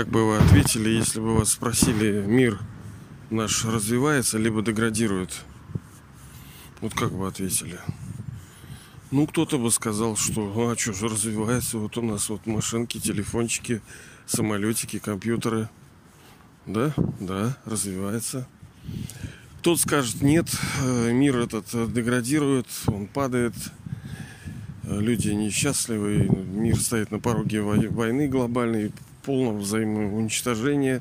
Как бы вы ответили, если бы вас спросили, мир наш развивается, либо деградирует? Вот как бы ответили? Ну, кто-то бы сказал, что, а что же развивается, вот у нас вот машинки, телефончики, самолетики, компьютеры. Да, да, развивается. Кто-то скажет, нет, э, мир этот деградирует, он падает, люди несчастливы, мир стоит на пороге войны глобальной, полного взаимоуничтожения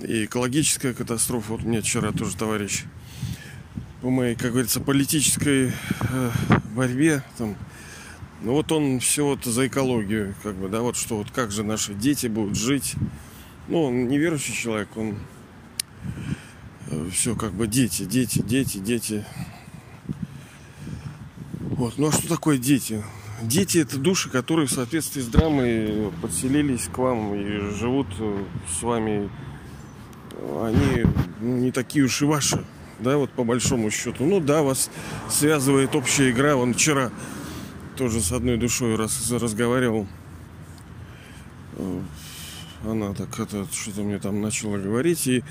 и экологическая катастрофа. Вот мне вчера тоже товарищ по моей, как говорится, политической э, борьбе там, ну вот он все вот за экологию, как бы, да, вот что вот как же наши дети будут жить. Ну, он неверующий человек, он э, все как бы дети, дети, дети, дети. Вот. Ну а что такое дети? Дети это души, которые в соответствии с драмой подселились к вам и живут с вами. Они не такие уж и ваши, да, вот по большому счету. Ну да, вас связывает общая игра. Он вчера тоже с одной душой раз разговаривал. Она так это что-то мне там начала говорить и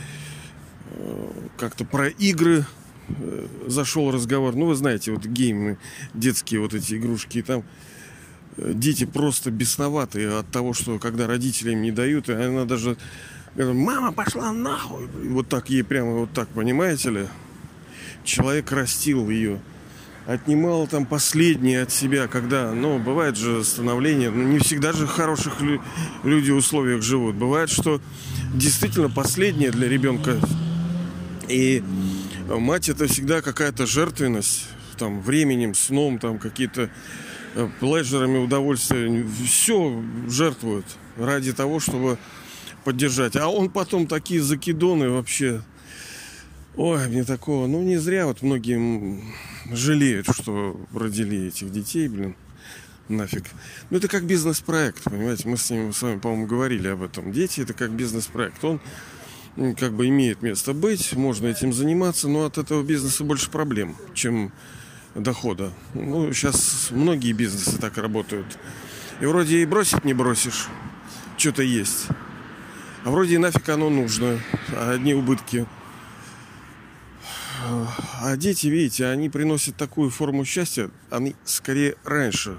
э, как-то про игры Э, зашел разговор. Ну, вы знаете, вот геймы, детские вот эти игрушки, там э, дети просто бесноватые от того, что когда родители им не дают, и она даже мама пошла нахуй. вот так ей прямо вот так, понимаете ли? Человек растил ее, отнимал там последнее от себя, когда, ну, бывает же становление, ну, не всегда же хороших лю- люди условиях живут. Бывает, что действительно последнее для ребенка. И мать это всегда какая-то жертвенность, там, временем, сном, там, какие-то э, пледжерами удовольствия. Все жертвуют ради того, чтобы поддержать. А он потом такие закидоны вообще. Ой, мне такого. Ну, не зря вот многие жалеют, что родили этих детей, блин. Нафиг. Ну, это как бизнес-проект, понимаете? Мы с ним с вами, по-моему, говорили об этом. Дети это как бизнес-проект. Он как бы имеет место быть, можно этим заниматься, но от этого бизнеса больше проблем, чем дохода. Ну, сейчас многие бизнесы так работают. И вроде и бросить не бросишь, что-то есть. А вроде и нафиг оно нужно, а одни убытки. А дети, видите, они приносят такую форму счастья, они скорее раньше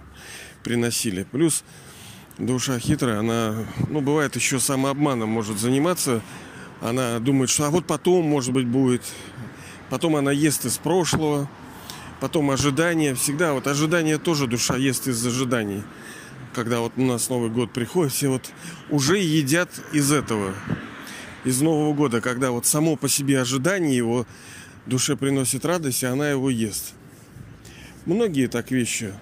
приносили. Плюс душа хитрая, она, ну, бывает еще самообманом может заниматься, она думает, что а вот потом, может быть, будет. Потом она ест из прошлого. Потом ожидания. Всегда вот ожидания тоже душа ест из ожиданий. Когда вот у нас Новый год приходит, все вот уже едят из этого. Из Нового года, когда вот само по себе ожидание его душе приносит радость, и она его ест. Многие так вещи.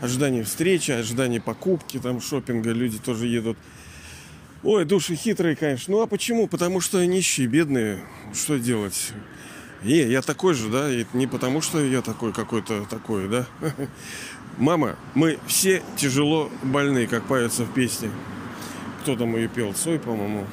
Ожидание встречи, ожидание покупки, там шопинга, люди тоже едут – Ой, души хитрые, конечно. Ну а почему? Потому что нищие, бедные. Что делать? Е, я такой же, да? И не потому, что я такой какой-то такой, да? Мама, мы все тяжело больны, как поется в песне. Кто там ее пел? Цой, по-моему.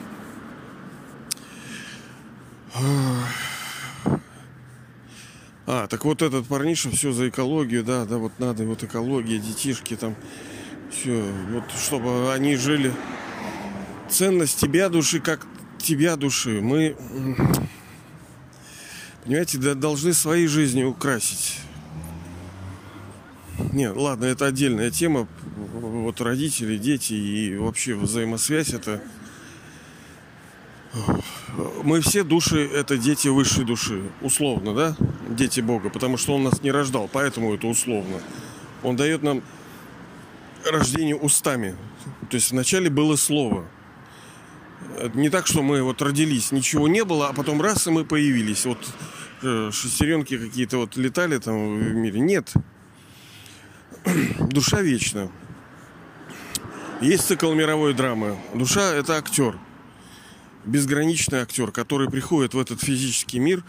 А, так вот этот парниша все за экологию, да, да, вот надо, вот экология, детишки там, все, вот чтобы они жили ценность тебя души как тебя души. Мы, понимаете, должны свои жизни украсить. Нет, ладно, это отдельная тема. Вот родители, дети и вообще взаимосвязь это... Мы все души это дети высшей души. Условно, да? Дети Бога. Потому что Он нас не рождал, поэтому это условно. Он дает нам рождение устами. То есть вначале было слово – не так, что мы вот родились, ничего не было, а потом раз, и мы появились. Вот э, шестеренки какие-то вот летали там в мире. Нет. Душа вечна. Есть цикл мировой драмы. Душа – это актер. Безграничный актер, который приходит в этот физический мир,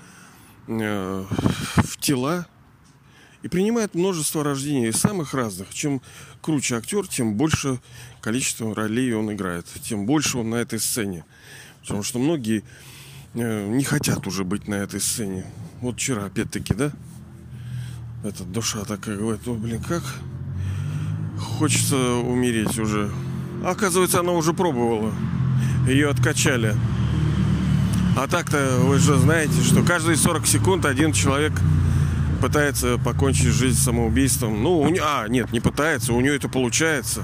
э, в тела, и принимает множество рождений самых разных. Чем круче актер, тем больше количество ролей он играет, тем больше он на этой сцене. Потому что многие э, не хотят уже быть на этой сцене. Вот вчера, опять-таки, да? Эта душа такая говорит, о, блин, как хочется умереть уже. Оказывается, она уже пробовала. Ее откачали. А так-то вы же знаете, что каждые 40 секунд один человек пытается покончить жизнь самоубийством. Ну, у нее, а, нет, не пытается, у нее это получается.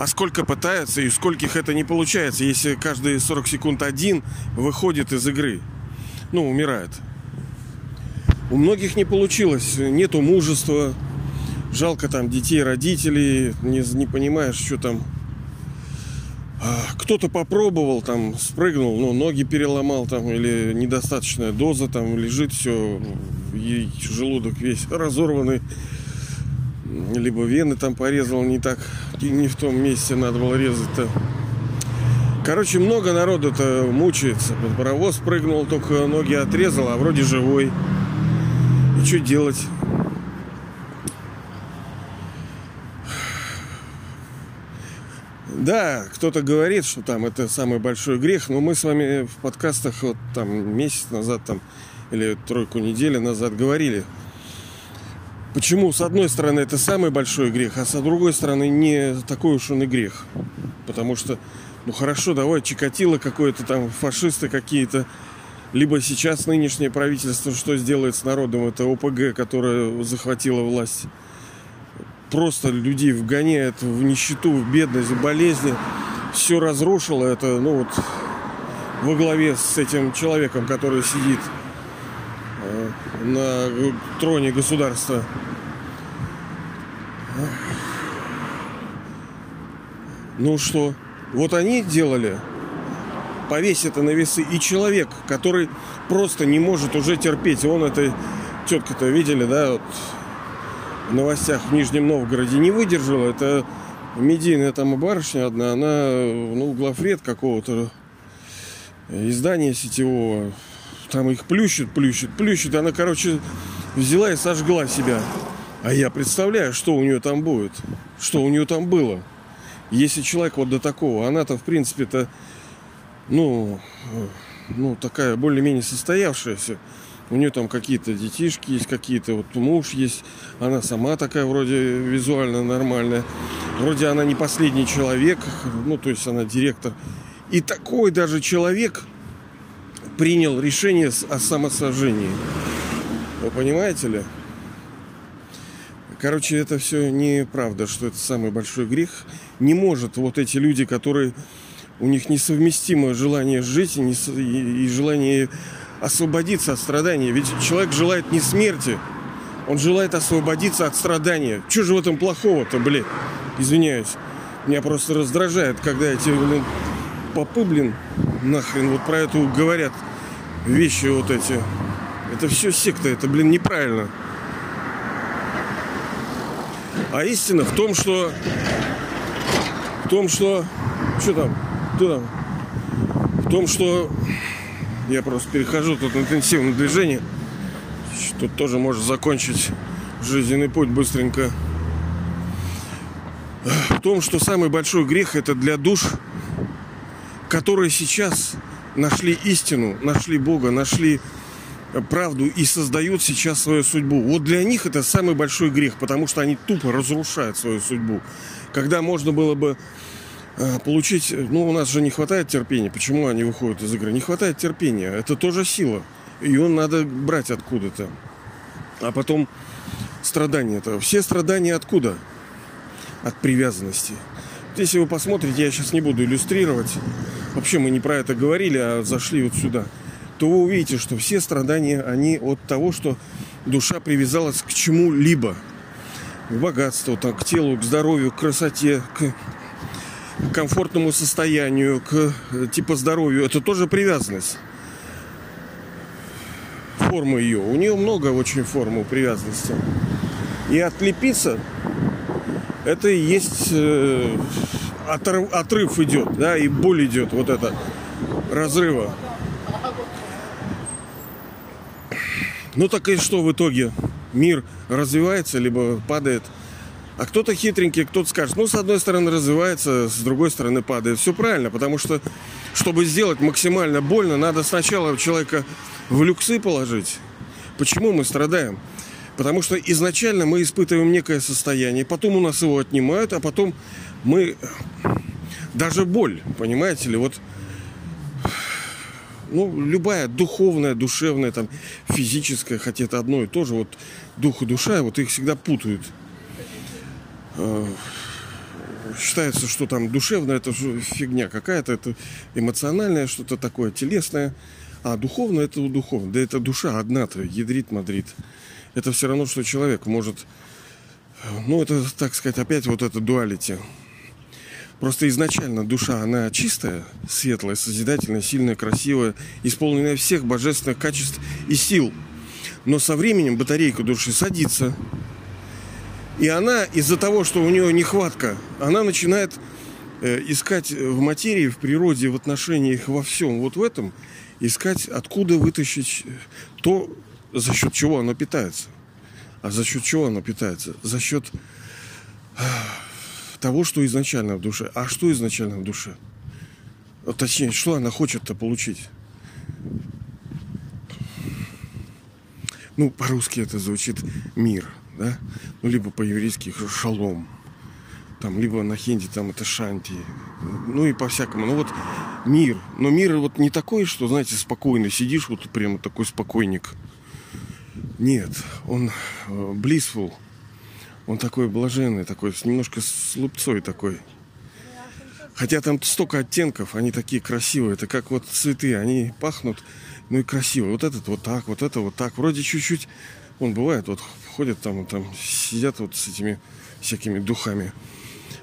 А сколько пытается и скольких это не получается, если каждые 40 секунд один выходит из игры. Ну, умирает. У многих не получилось, нету мужества, жалко там детей, родителей, не, не понимаешь, что там. Кто-то попробовал, там, спрыгнул, ну, ноги переломал там, или недостаточная доза, там, лежит все, и желудок весь разорванный, либо вены там порезал не так, не в том месте надо было резать-то. Короче, много народу-то мучается. Паровоз прыгнул, только ноги отрезал, а вроде живой. И что делать? Да, кто-то говорит, что там это самый большой грех, но мы с вами в подкастах вот там месяц назад там или тройку недели назад говорили, почему с одной стороны это самый большой грех, а с другой стороны не такой уж он и грех. Потому что, ну хорошо, давай Чикатило какое-то там, фашисты какие-то, либо сейчас нынешнее правительство что сделает с народом? Это ОПГ, которое захватило власть. Просто людей вгоняет в нищету, в бедность, в болезни. Все разрушило. Это, ну вот, во главе с этим человеком, который сидит э, на троне государства. Ну что, вот они делали повесь это на весы. И человек, который просто не может уже терпеть. Он это тетка-то видели, да, вот в новостях в Нижнем Новгороде не выдержала. Это медийная там барышня одна, она, ну, главред какого-то издания сетевого. Там их плющит, плющит, плющит. Она, короче, взяла и сожгла себя. А я представляю, что у нее там будет. Что у нее там было. Если человек вот до такого, она-то, в принципе-то, ну, ну, такая более-менее состоявшаяся. У нее там какие-то детишки есть, какие-то вот муж есть. Она сама такая вроде визуально нормальная. Вроде она не последний человек, ну, то есть она директор. И такой даже человек принял решение о самосожжении. Вы понимаете ли? Короче, это все неправда, что это самый большой грех. Не может вот эти люди, которые у них несовместимо желание жить и, не, и, желание освободиться от страдания. Ведь человек желает не смерти, он желает освободиться от страдания. Что же в этом плохого-то, блин? Извиняюсь. Меня просто раздражает, когда эти, блин, попы, блин, нахрен вот про это говорят вещи вот эти. Это все секта, это, блин, неправильно. А истина в том, что... В том, что... Что там? да, в том, что я просто перехожу тут на интенсивное движение. Тут тоже может закончить жизненный путь быстренько. В том, что самый большой грех это для душ, которые сейчас нашли истину, нашли Бога, нашли правду и создают сейчас свою судьбу. Вот для них это самый большой грех, потому что они тупо разрушают свою судьбу. Когда можно было бы получить, ну, у нас же не хватает терпения. Почему они выходят из игры? Не хватает терпения. Это тоже сила. Ее надо брать откуда-то. А потом страдания это. Все страдания откуда? От привязанности. Если вы посмотрите, я сейчас не буду иллюстрировать. Вообще мы не про это говорили, а зашли вот сюда. То вы увидите, что все страдания, они от того, что душа привязалась к чему-либо. К богатству, там, к телу, к здоровью, к красоте, к к комфортному состоянию, к э, типа здоровью, это тоже привязанность. Форма ее. У нее много очень форм привязанности. И отлепиться это и есть э, отрыв идет, да, и боль идет, вот это разрыва. Ну так и что в итоге? Мир развивается, либо падает – а кто-то хитренький, кто-то скажет, ну, с одной стороны развивается, с другой стороны падает. Все правильно, потому что, чтобы сделать максимально больно, надо сначала человека в люксы положить. Почему мы страдаем? Потому что изначально мы испытываем некое состояние, потом у нас его отнимают, а потом мы даже боль, понимаете ли, вот ну, любая духовная, душевная, там, физическая, хотя это одно и то же, вот дух и душа, вот их всегда путают. Э, считается, что там душевное это фигня какая-то, это эмоциональное что-то такое, телесное, а духовное это духовное. Да это душа одна-то, ядрит, мадрит. Это все равно, что человек может... Ну, это, так сказать, опять вот это дуалити. Просто изначально душа, она чистая, светлая, созидательная, сильная, красивая, исполненная всех божественных качеств и сил. Но со временем батарейка души садится. И она из-за того, что у нее нехватка, она начинает э, искать в материи, в природе, в отношениях, во всем, вот в этом, искать, откуда вытащить то, за счет чего оно питается. А за счет чего оно питается? За счет того, что изначально в душе. А что изначально в душе? Точнее, что она хочет-то получить? Ну, по-русски это звучит мир, да? Ну, либо по-еврейски шалом. Там, либо на хинди там это шанти. Ну и по-всякому. Ну вот мир. Но мир вот не такой, что, знаете, спокойно сидишь, вот прямо такой спокойник. Нет, он э, blissful. Он такой блаженный, такой, немножко с лупцой такой. Хотя там столько оттенков, они такие красивые. Это как вот цветы, они пахнут, ну и красиво. Вот этот вот так, вот это вот так. Вроде чуть-чуть, он бывает, вот ходят там, там сидят вот с этими всякими духами.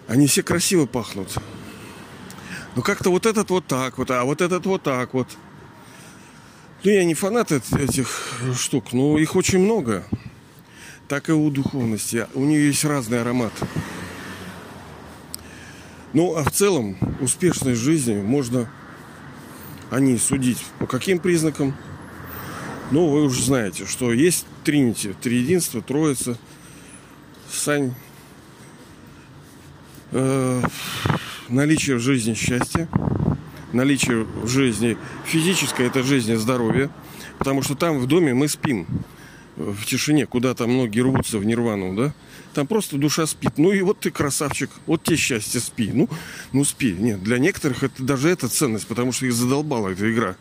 Они все красиво пахнут. Но как-то вот этот вот так вот, а вот этот вот так вот. Ну, я не фанат этих штук, но их очень много так и у духовности. У нее есть разный аромат. Ну, а в целом, успешной жизни можно о ней судить по каким признакам? Ну, вы уже знаете, что есть Тринити, Триединство, Троица, Сань, э, наличие в жизни счастья, наличие в жизни физическое, это жизнь и здоровье, потому что там в доме мы спим в тишине, куда там многие рвутся в нирвану, да? Там просто душа спит. Ну и вот ты красавчик, вот тебе счастье, спи. Ну, ну спи. Нет, для некоторых это даже это ценность, потому что их задолбала эта игра.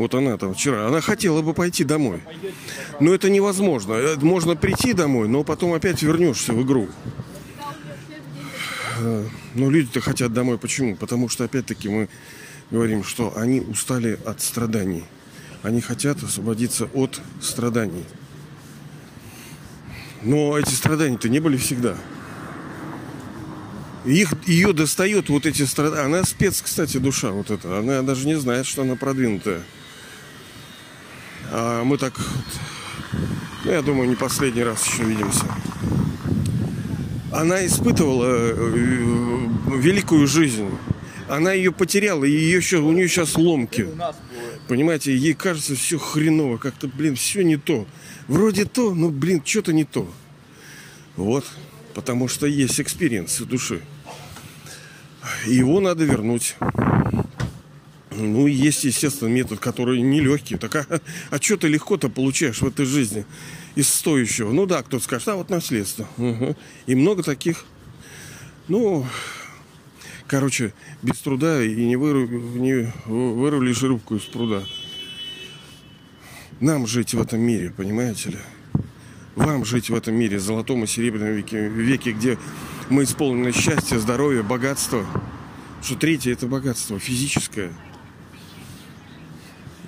Вот она там вчера, она хотела бы пойти домой. Но это невозможно. Э, можно прийти домой, но потом опять вернешься в игру. Э, но люди-то хотят домой. Почему? Потому что, опять-таки, мы говорим, что они устали от страданий. Они хотят освободиться от страданий. Но эти страдания-то не были всегда. Их, ее достает вот эти страдания. Она спец, кстати, душа вот эта. Она даже не знает, что она продвинутая. А мы так, ну, я думаю, не последний раз еще видимся. Она испытывала э, великую жизнь. Она ее потеряла, и ее еще, у нее сейчас ломки. Понимаете, ей кажется все хреново, как-то, блин, все не то. Вроде то, но, блин, что-то не то. Вот, потому что есть experience души. Его надо вернуть. Ну, есть, естественно, метод, который нелегкий. Так, а, а что ты легко-то получаешь в этой жизни из стоящего? Ну да, кто-то скажет, а вот наследство. Угу. И много таких. Ну, короче, без труда и не, выру, не вырвали рыбку из пруда. Нам жить в этом мире, понимаете ли? Вам жить в этом мире, золотом и серебряном веке, веке, где мы исполнены счастья, здоровья, богатства. Что третье – это богатство физическое.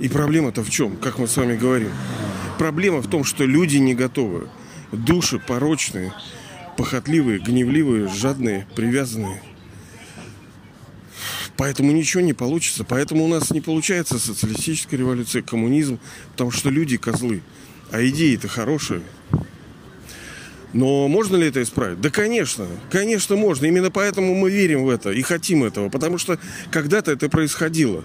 И проблема-то в чем, как мы с вами говорим? Проблема в том, что люди не готовы. Души порочные, похотливые, гневливые, жадные, привязанные – Поэтому ничего не получится. Поэтому у нас не получается социалистическая революция, коммунизм, потому что люди козлы. А идеи-то хорошие. Но можно ли это исправить? Да, конечно, конечно можно. Именно поэтому мы верим в это и хотим этого. Потому что когда-то это происходило.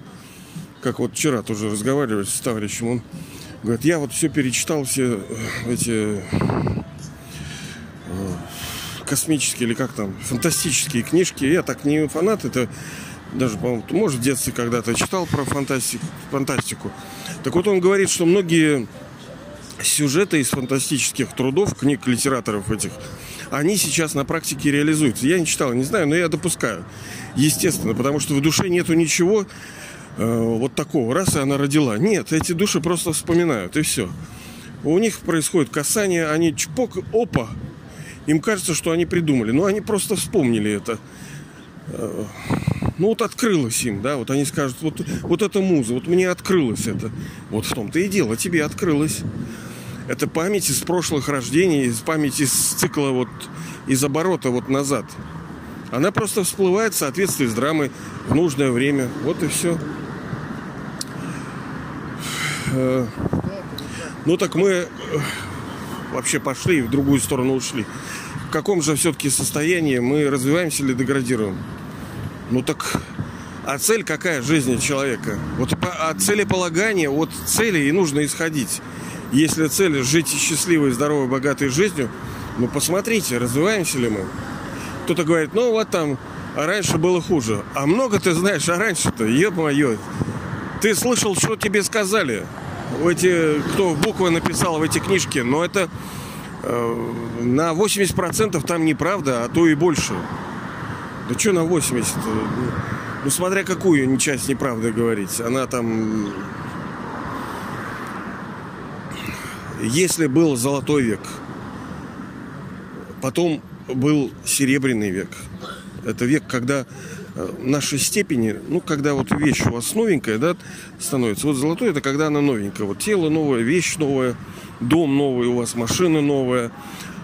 Как вот вчера тоже разговаривали с товарищем, он говорит, я вот все перечитал, все э, эти э, космические или как там, фантастические книжки. Я так не фанат, это даже, по-моему, может, в детстве когда-то читал про фантастику, фантастику. Так вот он говорит, что многие сюжеты из фантастических трудов, книг литераторов этих, они сейчас на практике реализуются. Я не читал, не знаю, но я допускаю. Естественно, потому что в душе нету ничего вот такого. Раз и она родила. Нет, эти души просто вспоминают, и все. У них происходит касание, они чпок, опа. Им кажется, что они придумали. Но они просто вспомнили это. Э, ну вот открылось им, да, вот они скажут, вот, вот это муза, вот мне открылось это. Вот в том-то и дело, тебе открылось. Это память из прошлых рождений, из памяти из цикла вот из оборота вот назад. Она просто всплывает в соответствии с драмой в нужное время. Вот и все. Э, ну так мы э, вообще пошли и в другую сторону ушли. В каком же все-таки состоянии мы развиваемся или деградируем? Ну так, а цель какая жизни человека? Вот от целеполагания, от цели и нужно исходить. Если цель жить счастливой, здоровой, богатой жизнью, ну посмотрите, развиваемся ли мы. Кто-то говорит, ну вот там, а раньше было хуже. А много ты знаешь, а раньше-то, ё-моё. Ты слышал, что тебе сказали? В эти, кто буквы написал в эти книжки, но это э, на 80% там неправда, а то и больше. Да что на 80? Ну, смотря какую часть неправды говорить. Она там... Если был золотой век, потом был серебряный век. Это век, когда э, нашей степени, ну, когда вот вещь у вас новенькая, да, становится. Вот золотой это когда она новенькая. Вот тело новое, вещь новая, дом новый, у вас машина новая.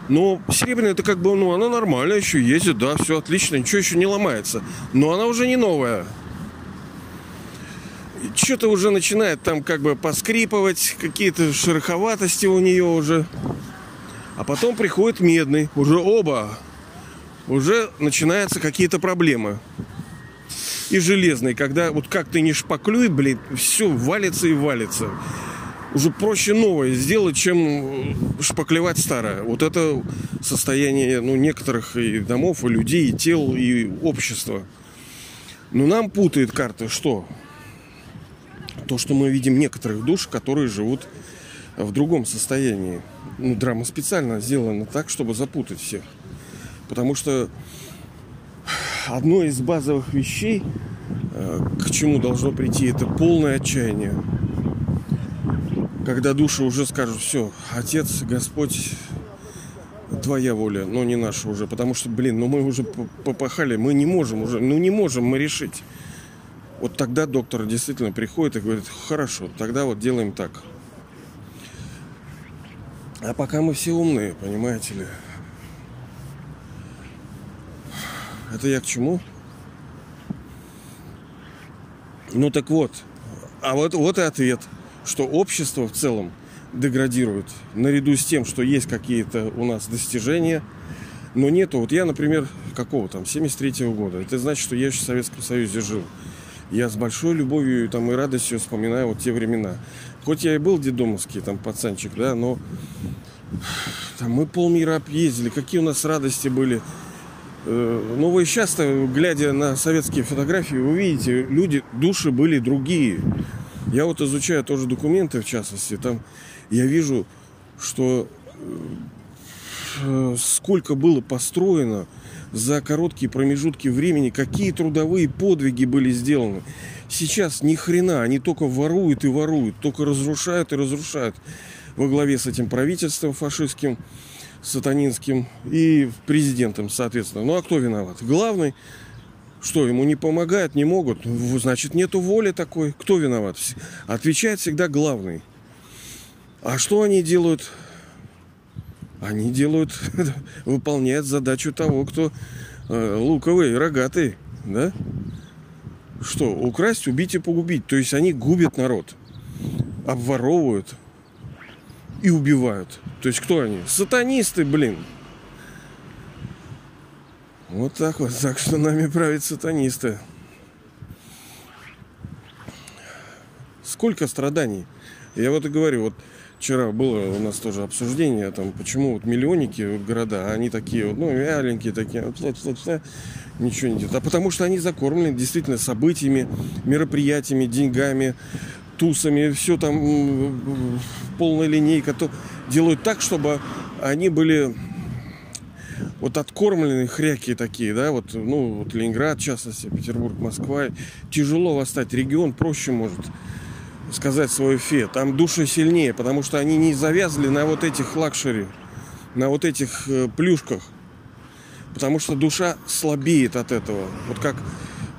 Но серебряная это как бы, ну, она нормальная еще ездит, да, все отлично, ничего еще не ломается. Но она уже не новая. Что-то уже начинает там как бы поскрипывать, какие-то шероховатости у нее уже. А потом приходит медный, уже оба, уже начинаются какие-то проблемы. И железный, когда вот как ты не шпаклюй, блин, все валится и валится уже проще новое сделать, чем э, шпаклевать старое. Вот это состояние ну, некоторых и домов, и людей, и тел, и общества. Но нам путает карта что? То, что мы видим некоторых душ, которые живут в другом состоянии. Ну, драма специально сделана так, чтобы запутать всех. Потому что одно из базовых вещей, э, к чему должно прийти, это полное отчаяние когда души уже скажут, все, Отец, Господь, твоя воля, но не наша уже, потому что, блин, ну мы уже попахали, мы не можем уже, ну не можем мы решить. Вот тогда доктор действительно приходит и говорит, хорошо, тогда вот делаем так. А пока мы все умные, понимаете ли. Это я к чему? Ну так вот. А вот, вот и ответ что общество в целом деградирует, наряду с тем, что есть какие-то у нас достижения, но нету. Вот я, например, какого там, 73-го года. Это значит, что я еще в Советском Союзе жил. Я с большой любовью там, и радостью вспоминаю вот те времена. Хоть я и был дедомовский там пацанчик, да, но там мы полмира объездили. Какие у нас радости были. Э, но вы часто, глядя на советские фотографии, вы видите, люди, души были другие. Я вот изучаю тоже документы, в частности, там я вижу, что э, сколько было построено за короткие промежутки времени, какие трудовые подвиги были сделаны. Сейчас ни хрена, они только воруют и воруют, только разрушают и разрушают во главе с этим правительством фашистским, сатанинским и президентом, соответственно. Ну а кто виноват? Главный что, ему не помогают, не могут? Значит, нету воли такой. Кто виноват? Отвечает всегда главный. А что они делают? Они делают, выполняют задачу того, кто э, луковый, рогатый, да? Что, украсть, убить и погубить. То есть они губят народ, обворовывают и убивают. То есть кто они? Сатанисты, блин. Вот так вот. Так что нами правят сатанисты. Сколько страданий. Я вот и говорю, вот вчера было у нас тоже обсуждение, там, почему вот миллионники города, они такие вот, ну, вяленькие такие, ничего не делают. А потому что они закормлены действительно событиями, мероприятиями, деньгами, тусами, все там полная линейка, то делают так, чтобы они были вот откормленные хряки такие, да, вот, ну, вот Ленинград, в частности, Петербург, Москва, тяжело восстать. Регион проще может сказать свое фе. Там души сильнее, потому что они не завязли на вот этих luxury, на вот этих э, плюшках. Потому что душа слабеет от этого. Вот как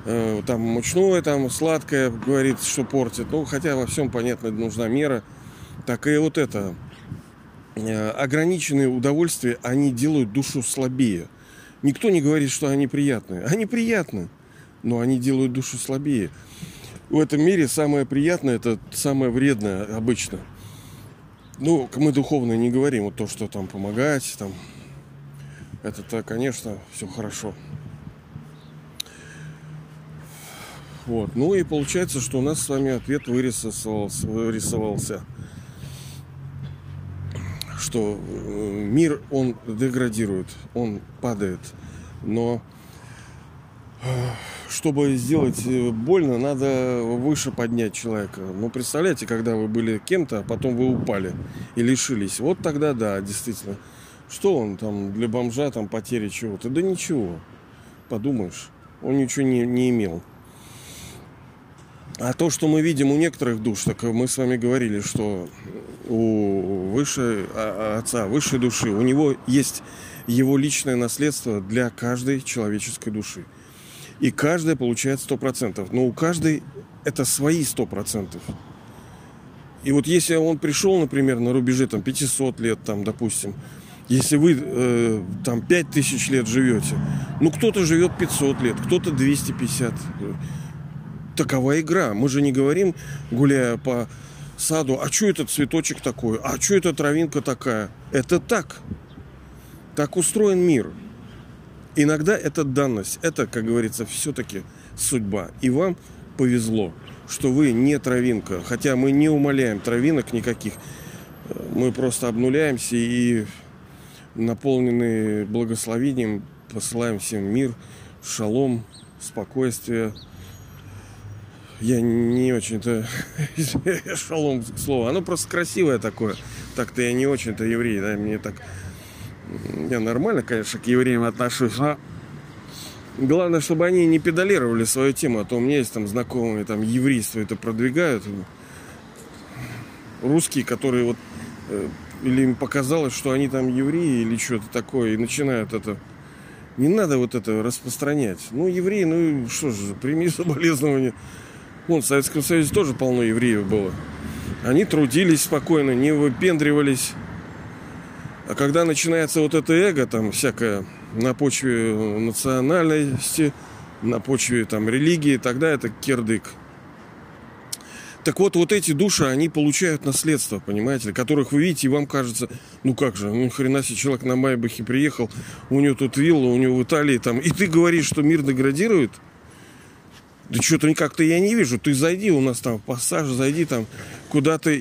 там мучное, там сладкое говорит, что портит. Ну, хотя во всем, понятно, нужна мера. Так и вот это э, ограниченные удовольствия, они делают душу слабее. Никто не говорит, что они приятные. Они приятны, но они делают душу слабее. В этом мире самое приятное, это самое вредное обычно. Ну, мы духовно не говорим, вот то, что там помогать, там, это-то, конечно, все хорошо. Вот. Ну и получается, что у нас с вами ответ вырисовался, вырисовался что э, мир, он деградирует, он падает. Но э, чтобы сделать э, больно, надо выше поднять человека. Ну, представляете, когда вы были кем-то, а потом вы упали и лишились. Вот тогда да, действительно. Что он там для бомжа, там потери чего-то? Да ничего. Подумаешь, он ничего не, не имел. А то, что мы видим у некоторых душ, так мы с вами говорили, что у высшей а, а, отца, высшей души, у него есть его личное наследство для каждой человеческой души. И каждая получает 100%. Но у каждой это свои 100%. И вот если он пришел, например, на рубеже там 500 лет, там, допустим, если вы э, там 5000 лет живете, ну кто-то живет 500 лет, кто-то 250. Такова игра. Мы же не говорим, гуляя по саду, а что этот цветочек такой, а что эта травинка такая. Это так. Так устроен мир. Иногда это данность, это, как говорится, все-таки судьба. И вам повезло, что вы не травинка. Хотя мы не умоляем травинок никаких. Мы просто обнуляемся и наполненные благословением посылаем всем мир, шалом, спокойствие. Я не очень-то шалом к слову. Оно просто красивое такое. Так-то я не очень-то еврей, да, мне так я нормально, конечно, к евреям отношусь, но главное, чтобы они не педалировали свою тему, а то у меня есть там знакомые, там еврейство это продвигают, русские, которые вот э, или им показалось, что они там евреи или что-то такое, и начинают это. Не надо вот это распространять. Ну, евреи, ну что же, прими соболезнования. Вон, в Советском Союзе тоже полно евреев было. Они трудились спокойно, не выпендривались. А когда начинается вот это эго, там всякое на почве национальности, на почве там религии, тогда это кирдык. Так вот, вот эти души, они получают наследство, понимаете, которых вы видите, и вам кажется, ну как же, ну хрена себе человек на Майбахе приехал, у него тут вилла, у него в Италии там, и ты говоришь, что мир деградирует? Да что-то как-то я не вижу. Ты зайди, у нас там пассаж, зайди там куда-то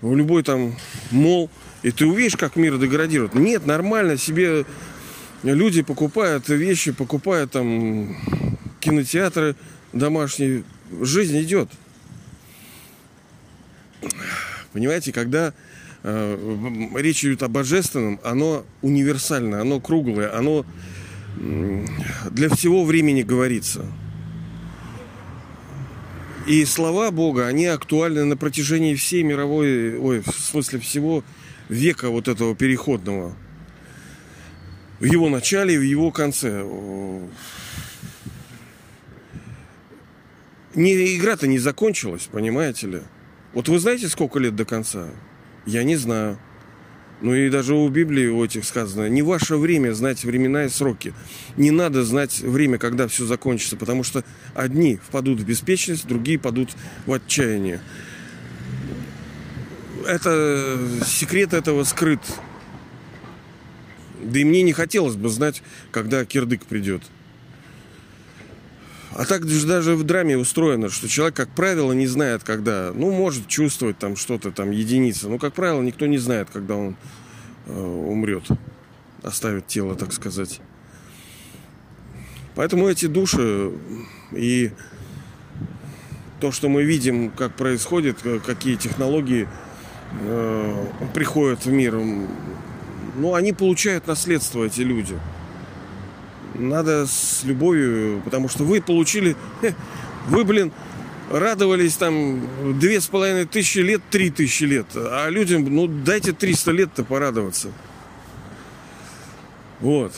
в любой там мол, и ты увидишь, как мир деградирует. Нет, нормально себе люди покупают вещи, покупают там кинотеатры домашние. Жизнь идет. Понимаете, когда э, речь идет о божественном, оно универсальное, оно круглое, оно для всего времени говорится. И слова Бога, они актуальны на протяжении всей мировой, ой, в смысле всего века вот этого переходного. В его начале и в его конце. Не, игра-то не закончилась, понимаете ли? Вот вы знаете, сколько лет до конца? Я не знаю. Ну и даже у Библии у этих сказано, не ваше время знать времена и сроки. Не надо знать время, когда все закончится, потому что одни впадут в беспечность, другие падут в отчаяние это секрет этого скрыт. Да и мне не хотелось бы знать, когда кирдык придет. А так даже в драме устроено, что человек, как правило, не знает, когда. Ну, может чувствовать там что-то, там, единица. Но, как правило, никто не знает, когда он э, умрет. Оставит тело, так сказать. Поэтому эти души и то, что мы видим, как происходит, э, какие технологии э, приходят в мир, ну, они получают наследство, эти люди. Надо с любовью, потому что вы получили... Вы, блин, радовались там две с половиной тысячи лет, три тысячи лет. А людям, ну, дайте 300 лет-то порадоваться. Вот.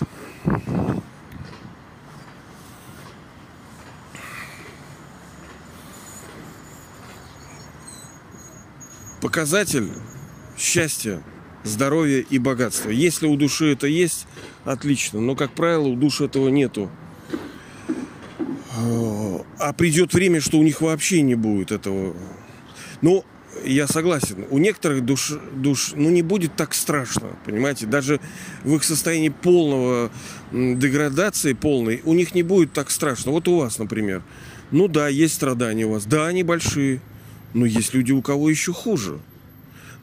Показатель счастья, здоровья и богатства. Если у души это есть, отлично. Но, как правило, у души этого нету. А придет время, что у них вообще не будет этого. Ну, я согласен. У некоторых душ, душ, ну, не будет так страшно, понимаете? Даже в их состоянии полного деградации, полной, у них не будет так страшно. Вот у вас, например. Ну да, есть страдания у вас. Да, они большие. Но есть люди, у кого еще хуже.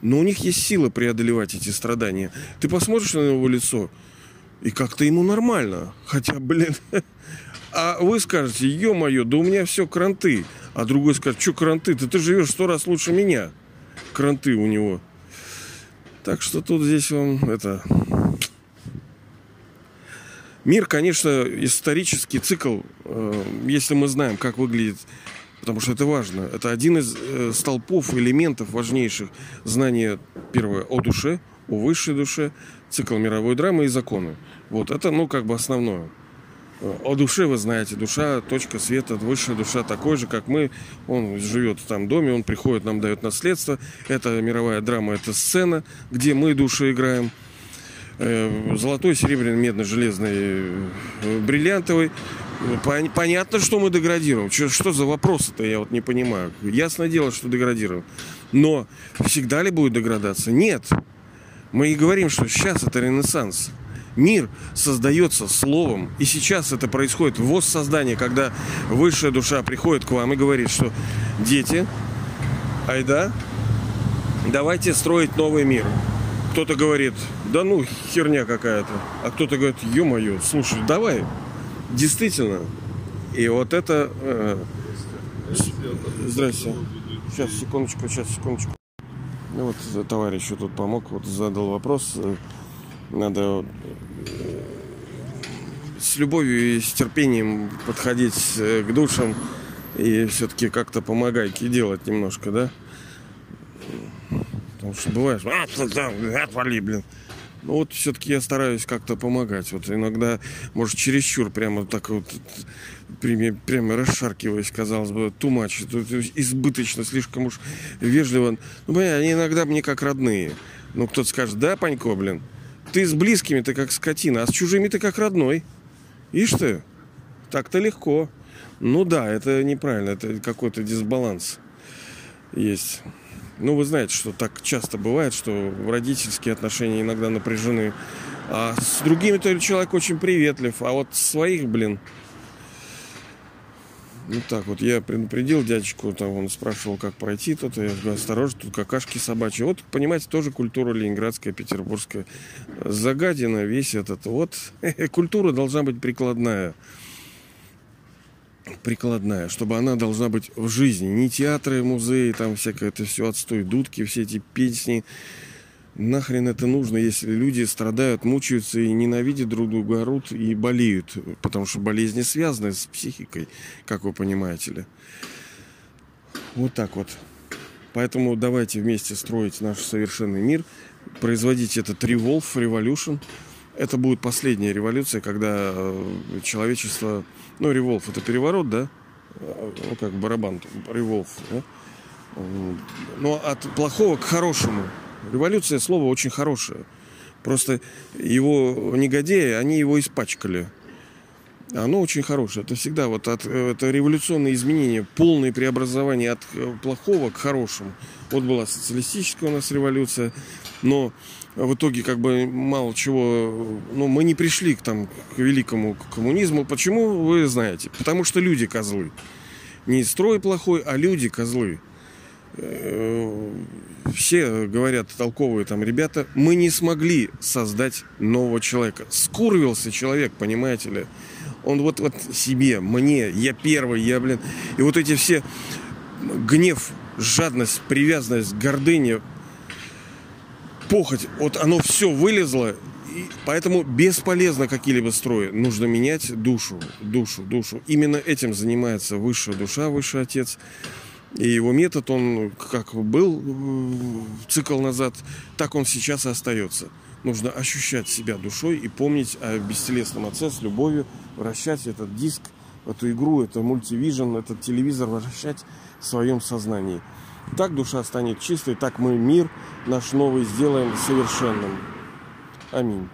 Но у них есть сила преодолевать эти страдания. Ты посмотришь на его лицо, и как-то ему нормально. Хотя, блин, а вы скажете, ё-моё, да у меня все кранты. А другой скажет, что кранты? Да ты живешь сто раз лучше меня. Кранты у него. Так что тут здесь вам это... Мир, конечно, исторический цикл, э, если мы знаем, как выглядит, потому что это важно. Это один из э, столпов, элементов важнейших знания, первое, о душе, о высшей душе, цикл мировой драмы и законы. Вот это, ну, как бы основное. О душе вы знаете, душа, точка света, высшая душа такой же, как мы. Он живет в там доме, он приходит, нам дает наследство. Это мировая драма, это сцена, где мы души играем. Э, золотой, серебряный, медный, железный, э, бриллиантовый. Понятно, что мы деградируем. Что, что за вопросы-то, я вот не понимаю. Ясное дело, что деградируем. Но всегда ли будет деградация? Нет. Мы и говорим, что сейчас это ренессанс. Мир создается словом. И сейчас это происходит в воссоздании, когда высшая душа приходит к вам и говорит, что дети, айда, давайте строить новый мир. Кто-то говорит, да ну, херня какая-то. А кто-то говорит, ё-моё, слушай, давай. Действительно. И вот это... Э, здрасте. Сейчас, секундочку, сейчас, секундочку. Ну вот товарищ тут помог, вот задал вопрос. Надо с любовью и с терпением подходить э, к душам и все-таки как-то помогайки делать немножко, да? Потому что бывает, а, отвали, блин. Ну вот все-таки я стараюсь как-то помогать. Вот иногда, может, чересчур прямо так вот прямо, прямо расшаркиваясь, казалось бы, тумач, избыточно, слишком уж вежливо. Ну, понятно, они иногда мне как родные. Ну, кто-то скажет, да, Панько, блин, ты с близкими ты как скотина, а с чужими ты как родной. Ишь ты, так-то легко. Ну да, это неправильно, это какой-то дисбаланс есть. Ну, вы знаете, что так часто бывает, что родительские отношения иногда напряжены. А с другими то человек очень приветлив, а вот своих, блин, ну так вот, я предупредил дядечку, там он спрашивал, как пройти тут, я говорю, осторожно, тут какашки собачьи. Вот, понимаете, тоже культура ленинградская, петербургская. Загадина, весь этот. Вот, культура должна быть прикладная. Прикладная, чтобы она должна быть в жизни. Не театры, музеи, там всякое это все отстой, дудки, все эти песни, Нахрен это нужно, если люди страдают, мучаются и ненавидят друг друга, орут и болеют, потому что болезни связаны с психикой, как вы понимаете ли. Вот так вот. Поэтому давайте вместе строить наш совершенный мир, производить этот Revolve, Revolution. Это будет последняя революция, когда э, человечество... Ну, Revolve это переворот, да? Ну, как барабан, Revolve, да? Но от плохого к хорошему Революция слово очень хорошее. Просто его негодяи, они его испачкали. Оно очень хорошее. Это всегда вот от, это революционные изменения, полное преобразование от плохого к хорошему. Вот была социалистическая у нас революция, но в итоге как бы мало чего, ну мы не пришли к там к великому коммунизму. Почему вы знаете? Потому что люди козлы. Не строй плохой, а люди козлы. Э, все говорят толковые там ребята, мы не смогли создать нового человека. Скурвился человек, понимаете ли. Он вот, вот себе, мне, я первый, я, блин. И вот эти все гнев, жадность, привязанность, гордыня, похоть, вот оно все вылезло, И поэтому бесполезно какие-либо строи. Нужно менять душу, душу, душу. Именно этим занимается высшая душа, высший отец. И его метод, он как был э, цикл назад, так он сейчас и остается. Нужно ощущать себя душой и помнить о бестелесном отце с любовью, вращать этот диск, эту игру, это мультивижн, этот телевизор вращать в своем сознании. Так душа станет чистой, так мы мир наш новый сделаем совершенным. Аминь.